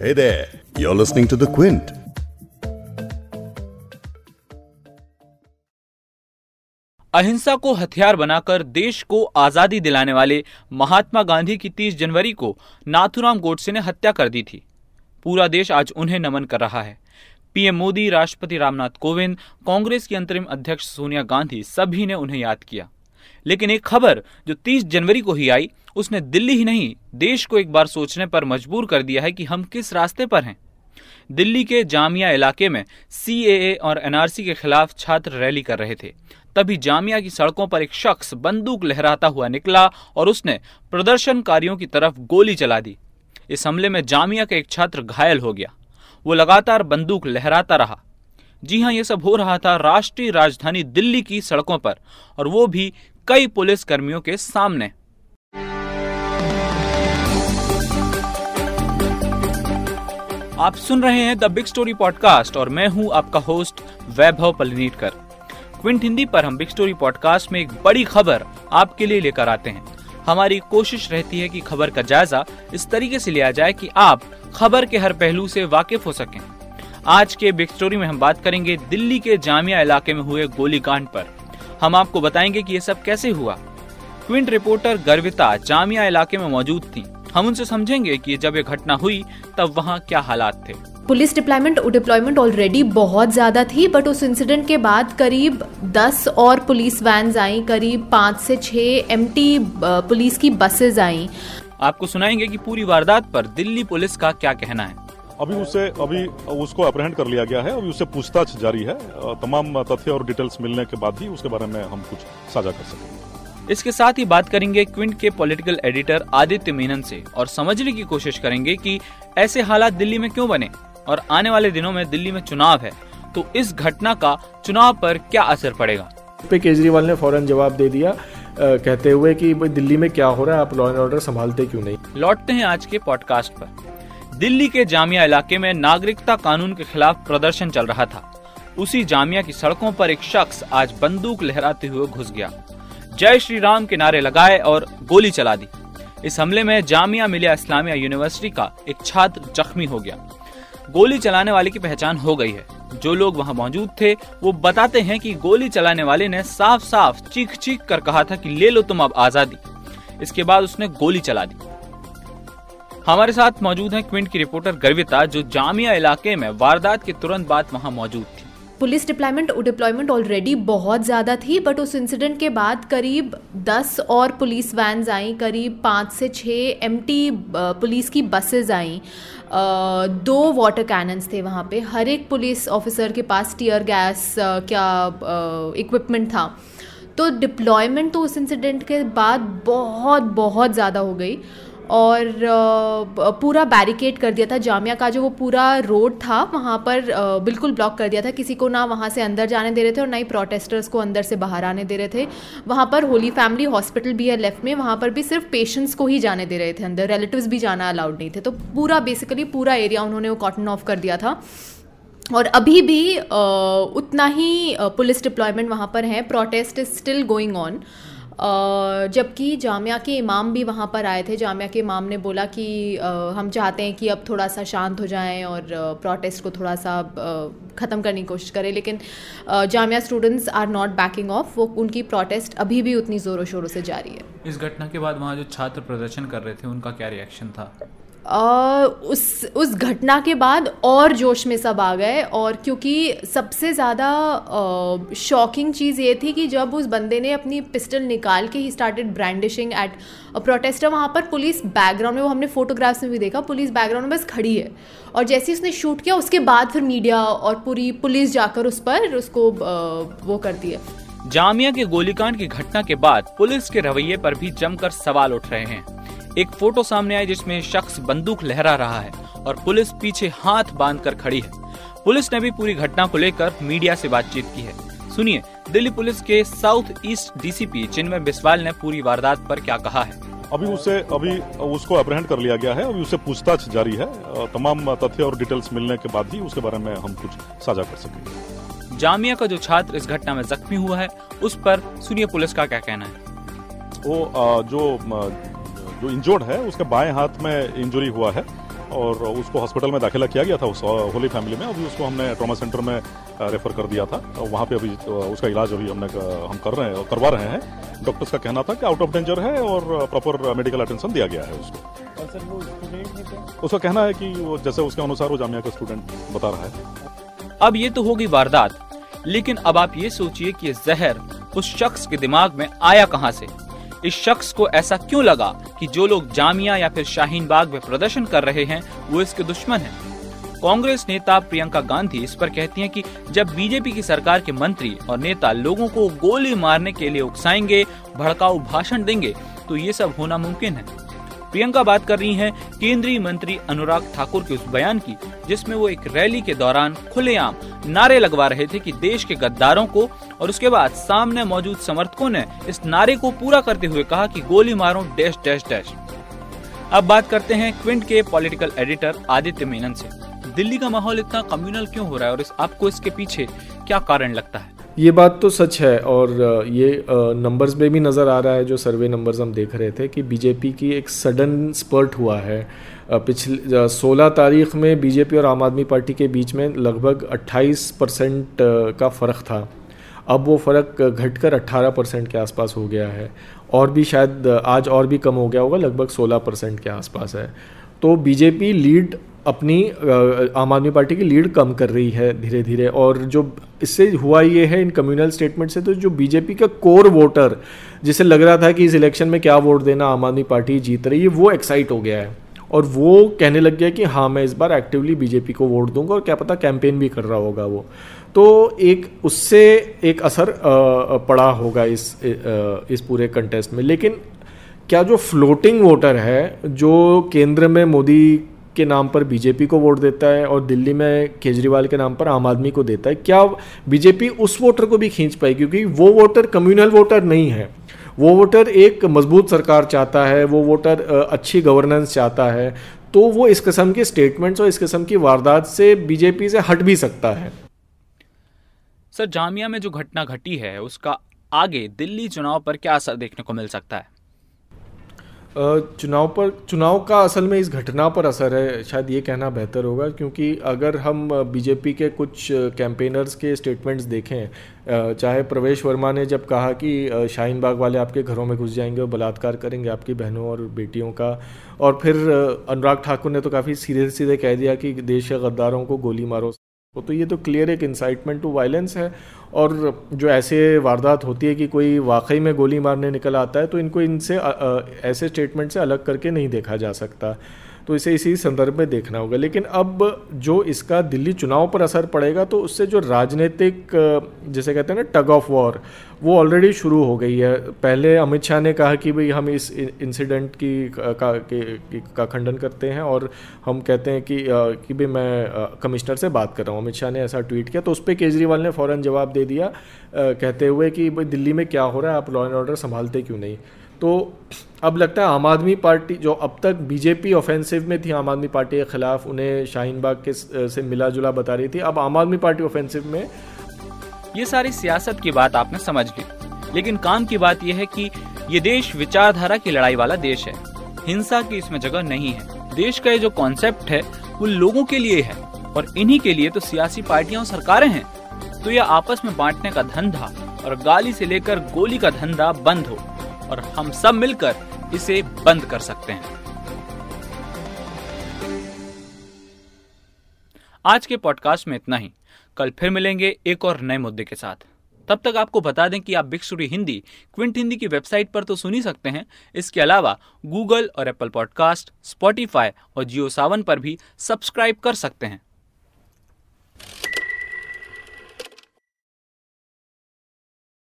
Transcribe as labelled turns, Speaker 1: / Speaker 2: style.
Speaker 1: Hey there, you're listening to The Quint.
Speaker 2: अहिंसा को हथियार बनाकर देश को आज़ादी दिलाने वाले महात्मा गांधी की 30 जनवरी को नाथुराम गोडसे ने हत्या कर दी थी। पूरा देश आज उन्हें नमन कर रहा है। पीएम मोदी राष्ट्रपति रामनाथ कोविंद कांग्रेस की अंतरिम अध्यक्ष सोनिया गांधी सभी ने उन्हें याद किया। लेकिन एक खबर जो 30 जनवरी को ही आई, उसने दिल्ली ही नहीं, देश को एक बार सोचने पर मजबूर कर दिया है कि हम किस रास्ते पर हैं। दिल्ली के जामिया इलाके में सीएए और एनआरसी के खिलाफ छात्र रैली कर रहे थे। तभी जामिया की सड़कों पर एक शख्स बंदूक लहराता हुआ निकला और उसने प्रदर्शनकारियों की तरफ़ गोली चला दी। इस हमले में जामिया का एक छात्र घायल हो गया। वो लगातार बंदूक लहराता रहा। जी हाँ, ये सब हो रहा था राष्ट्रीय राजधानी दिल्ली की सड़कों पर, और वो भी कई पुलिस कर्मियों के सामने। आप सुन रहे हैं द बिग स्टोरी पॉडकास्ट और मैं हूँ आपका होस्ट वैभव पलनीटकर। क्विंट हिंदी पर हम बिग स्टोरी पॉडकास्ट में एक बड़ी खबर आपके लिए लेकर आते हैं। हमारी कोशिश रहती है कि खबर का जायजा इस तरीके से लिया जाए कि आप खबर के हर पहलू से वाकिफ हो सकें। आज के बिग स्टोरी में हम बात करेंगे दिल्ली के जामिया इलाके में हुए गोलीकांड पर। हम आपको बताएँगे कि ये सब कैसे हुआ। क्विंट रिपोर्टर गर्विता जामिया इलाके में मौजूद थी। हम उनसे समझेंगे कि जब ये घटना हुई तब वहाँ क्या हालात थे।
Speaker 3: पुलिस डिप्लॉयमेंट डिप्लॉयमेंट ऑलरेडी बहुत ज़्यादा थी बट उस इंसिडेंट के बाद करीब 10 और पुलिस वैन्स आई करीब पाँच से छः एम पुलिस की बसेज आई।
Speaker 2: आपको सुनाएँगे कि पूरी वारदात पर दिल्ली पुलिस का क्या कहना है।
Speaker 4: अभी उसे अभी उसको अप्रहेंड कर लिया गया है अभी उससे पूछताछ जारी है। तमाम तथ्य और डिटेल्स मिलने के बाद ही उसके बारे में हम कुछ साझा कर सकेंगे।
Speaker 2: इसके साथ ही बात करेंगे क्विंट के पॉलिटिकल एडिटर आदित्य मेनन से और समझने की कोशिश करेंगे कि ऐसे हालात दिल्ली में क्यों बने और आने वाले दिनों में दिल्ली में चुनाव है तो इस घटना का चुनाव पर क्या असर पड़ेगा?
Speaker 5: पे केजरीवाल ने फ़ौरन जवाब दे दिया कहते हुए कि दिल्ली में क्या हो रहा है आप लॉ एंड ऑर्डर संभालते क्यों नहीं?
Speaker 2: लौटते हैं आज के पॉडकास्ट पर। दिल्ली के जामिया इलाके में नागरिकता कानून के खिलाफ प्रदर्शन चल रहा था। उसी जामिया की सड़कों पर एक शख्स आज बंदूक लहराते हुए घुस गया। जय श्री राम के नारे लगाए और गोली चला दी। इस हमले में जामिया मिलिया इस्लामिया यूनिवर्सिटी का एक छात्र जख्मी हो गया। गोली चलाने वाले की पहचान हो गई है। जो लोग वहाँ मौजूद थे, वो बताते हैं कि गोली चलाने वाले ने साफ़ साफ़ चीख चीख कर कहा था कि ले लो तुम अब आज़ादी। इसके बाद उसने गोली चला दी। हमारे साथ मौजूद है क्विंट की रिपोर्टर गर्विता, जो जामिया इलाके में वारदात के तुरंत बाद वहाँ मौजूद थी।
Speaker 3: पुलिस डिप्लॉयमेंट डिप्लॉयमेंट ऑलरेडी बहुत ज़्यादा थी बट उस इंसिडेंट के बाद करीब 10 और पुलिस वैन्स आई, करीब पाँच से छः एम पुलिस की बसेज आई। दो वाटर कैनन्स थे वहाँ पे। हर एक पुलिस ऑफिसर के पास टीयर गैस क्या इक्विपमेंट था। तो डिप्लॉयमेंट तो उस इंसिडेंट के बाद बहुत बहुत ज़्यादा हो गई। और पूरा बैरिकेड कर दिया था। जामिया का जो वो पूरा रोड था, वहाँ पर बिल्कुल ब्लॉक कर दिया था। किसी को ना वहाँ से अंदर जाने दे रहे थे और ना ही प्रोटेस्टर्स को अंदर से बाहर आने दे रहे थे। वहाँ पर होली फैमिली हॉस्पिटल भी है लेफ़्ट में। वहाँ पर भी सिर्फ़ पेशेंट्स को ही जाने दे रहे थे अंदर। रिलेटिव्स भी जाना अलाउड नहीं थे। तो पूरा बेसिकली पूरा एरिया उन्होंने वो कॉटन ऑफ़ कर दिया था। और अभी भी उतना ही पुलिस डिप्लॉयमेंट वहाँ पर है। Protest is still going on जबकि जामिया के इमाम भी वहाँ पर आए थे। जामिया के इमाम ने बोला कि हम चाहते हैं कि अब थोड़ा सा शांत हो जाएँ और प्रोटेस्ट को थोड़ा सा ख़त्म करने की कोशिश करें। लेकिन Jamia students are not backing off वो, उनकी प्रोटेस्ट अभी भी उतनी ज़ोरों शोरों से जारी है।
Speaker 2: इस घटना के बाद वहाँ जो छात्र प्रदर्शन कर रहे थे, उनका क्या रिएक्शन था?
Speaker 3: उस उस घटना के बाद और जोश में सब आ गए और क्योंकि सबसे ज़्यादा शॉकिंग चीज़ ये थी कि जब उस बंदे ने अपनी पिस्टल निकाल के he started brandishing at protester वहाँ पर पुलिस बैकग्राउंड में, वो हमने फोटोग्राफ्स में भी देखा, पुलिस बैकग्राउंड में बस खड़ी है। और जैसे ही उसने शूट किया, उसके बाद फिर मीडिया और पूरी पुलिस जाकर उस पर उसको वो करती है।
Speaker 2: जामिया के गोलीकांड की घटना के बाद पुलिस के रवैये पर भी जमकर सवाल उठ रहे हैं। एक फ़ोटो सामने आई जिसमें शख्स बंदूक लहरा रहा है और पुलिस पीछे हाथ बाँध कर खड़ी है। पुलिस ने भी पूरी घटना को लेकर मीडिया से बातचीत की है। सुनिए दिल्ली पुलिस के south east DCP Chinmay Biswal ने पूरी वारदात पर क्या कहा है?
Speaker 4: अभी उसे अभी उसको अप्रहेंड कर लिया गया है अभी उसे पूछताछ जारी है। तमाम तथ्य और डिटेल्स मिलने के बाद ही उसके बारे में हम कुछ साझा कर सकेंगे।
Speaker 2: जामिया का जो छात्र इस घटना में जख्मी हुआ है उस पर सुनिए पुलिस का क्या कहना है?
Speaker 4: वो जो जो इंजोर्ड है उसके बाएँ हाथ में इंजुरी हुआ है और उसको हॉस्पिटल में दाखिला किया गया था उस होली फैमिली में। अभी उसको हमने ट्रामा सेंटर में रेफर कर दिया था। वहाँ पे अभी उसका इलाज अभी हमने हम कर रहे हैं करवा रहे हैं। डॉक्टर्स का कहना था कि आउट ऑफ़ डेंजर है और प्रॉपर मेडिकल अटेंशन दिया गया है उसको। उसका कहना है कि वो जैसे उसके अनुसार वो जामिया का स्टूडेंट बता रहा है।
Speaker 2: अब ये तो होगी वारदात लेकिन अब आप ये सोचिए कि जहर उस शख्स के दिमाग में आया कहाँ से? इस शख्स को ऐसा क्यों लगा कि जो लोग जामिया या फिर शाहीन बाग में प्रदर्शन कर रहे हैं, वो इसके दुश्मन हैं। कांग्रेस नेता प्रियंका गांधी इस पर कहती हैं कि जब बीजेपी की सरकार के मंत्री और नेता लोगों को गोली मारने के लिए उकसाएँगे, भड़काऊ भाषण देंगे तो ये सब होना मुमकिन है प्रियंका बात कर रही हैं केंद्रीय मंत्री अनुराग ठाकुर के उस बयान की जिसमें वो एक रैली के दौरान खुलेआम नारे लगवा रहे थे कि देश के गद्दारों को और उसके बाद सामने मौजूद समर्थकों ने इस नारे को पूरा करते हुए कहा कि गोली मारो, डैश डैश डैश। अब बात करते हैं क्विंट के पॉलिटिकल एडिटर आदित्य मेनन से। दिल्ली का माहौल इतना कम्युनल क्यों हो रहा है और इस आपको इसके पीछे क्या कारण लगता है?
Speaker 5: ये बात तो सच है और ये नंबर्स में भी नज़र आ रहा है जो सर्वे नंबर्स हम देख रहे थे कि बीजेपी की एक सडन स्पर्ट हुआ है। पिछले 16 तारीख में बीजेपी और आम आदमी पार्टी के बीच में लगभग 28 परसेंट का फ़र्क था। अब वो फ़र्क घटकर 18 परसेंट के आसपास हो गया है और भी शायद आज और भी कम हो गया होगा, लगभग 16 परसेंट के आसपास है। तो बीजेपी लीड अपनी आम आदमी पार्टी की लीड कम कर रही है धीरे धीरे और जो इससे हुआ ये है इन कम्युनल स्टेटमेंट से तो जो बीजेपी का कोर वोटर जिसे लग रहा था कि इस इलेक्शन में क्या वोट देना आम आदमी पार्टी जीत रही है, वो एक्साइट हो गया है। और वो कहने लग गया कि हाँ मैं इस बार एक्टिवली बीजेपी को वोट दूँगा और क्या पता कैंपेन भी कर रहा होगा वो। तो एक, उससे एक असर पड़ा होगा इस इस पूरे कंटेस्ट में। लेकिन क्या जो फ्लोटिंग वोटर है, जो केंद्र में मोदी के नाम पर बीजेपी को वोट देता है और दिल्ली में केजरीवाल के नाम पर आम आदमी को देता है, क्या बीजेपी उस वोटर को भी खींच पाई? क्योंकि वो वोटर कम्युनल वोटर नहीं है। वो वोटर एक मज़बूत सरकार चाहता है, वो वोटर अच्छी गवर्नेंस चाहता है तो वो इस किस्म के स्टेटमेंट्स और इस किस्म की वारदात से बीजेपी से हट भी सकता है।
Speaker 2: सर, जामिया में जो घटना घटी है, उसका आगे दिल्ली चुनाव पर क्या असर देखने को मिल सकता है?
Speaker 5: चुनाव पर, चुनाव का असल में इस घटना पर असर है, शायद ये कहना बेहतर होगा, क्योंकि अगर हम बीजेपी के कुछ कैंपेनर्स के स्टेटमेंट्स देखें चाहे प्रवेश वर्मा ने जब कहा कि शाहीन बाग वाले आपके घरों में घुस जाएँगे और बलात्कार करेंगे आपकी बहनों और बेटियों का, और फिर अनुराग ठाकुर ने तो काफ़ी सीधे सीधे कह दिया कि देश के गद्दारों को गोली मारो। तो ये तो क्लियर एक इंसाइटमेंट टू वायलेंस है और जो ऐसे वारदात होती है कि कोई वाकई में गोली मारने निकल आता है तो इनको इनसे ऐसे स्टेटमेंट से अलग करके नहीं देखा जा सकता। तो इसे इसी संदर्भ में देखना होगा। लेकिन अब जो इसका दिल्ली चुनाव पर असर पड़ेगा तो उससे जो राजनीतिक जैसे कहते हैं ना टग ऑफ़ वॉर वो ऑलरेडी शुरू हो गई है। पहले अमित शाह ने कहा कि भाई हम इस इंसिडेंट की का, की, का खंडन करते हैं और हम कहते हैं कि कि भाई मैं कमिश्नर से बात कर रहा हूँ। अमित शाह ने ऐसा ट्वीट किया तो उस पर केजरीवाल ने फ़ौरन जवाब दे दिया कहते हुए कि भाई दिल्ली में क्या हो रहा है आप लॉ एंड ऑर्डर संभालते क्यों नहीं? तो अब लगता है आम आदमी पार्टी, जो अब तक बीजेपी ऑफेंसिव में थी, आम आदमी पार्टी के खिलाफ उन्हें शाहीन बाग के से मिला जुला बता रही थी। अब आम आदमी पार्टी ऑफेंसिव में
Speaker 2: ये सारी सियासत की बात आपने समझ ली। लेकिन काम की बात यह है कि ये देश विचारधारा की लड़ाई वाला देश है। हिंसा की इसमें जगह नहीं है। देश का ये जो कॉन्सेप्ट है, वो लोगों के लिए है। और इन्हीं के लिए तो सियासी पार्टियाँ और सरकारें हैं। तो यह आपस में बांटने का धंधा और गाली से लेकर गोली का धंधा बंद हो। और हम सब मिलकर इसे बंद कर सकते हैं। आज के पॉडकास्ट में इतना ही। कल फिर मिलेंगे एक और नए मुद्दे के साथ। तब तक आपको बता दें कि आप बिक्सुरी हिंदी, क्विंट हिंदी की वेबसाइट पर तो सुन ही सकते हैं। इसके अलावा गूगल और एप्पल पॉडकास्ट स्पॉटिफाई और जियो सावन पर भी सब्सक्राइब कर सकते हैं।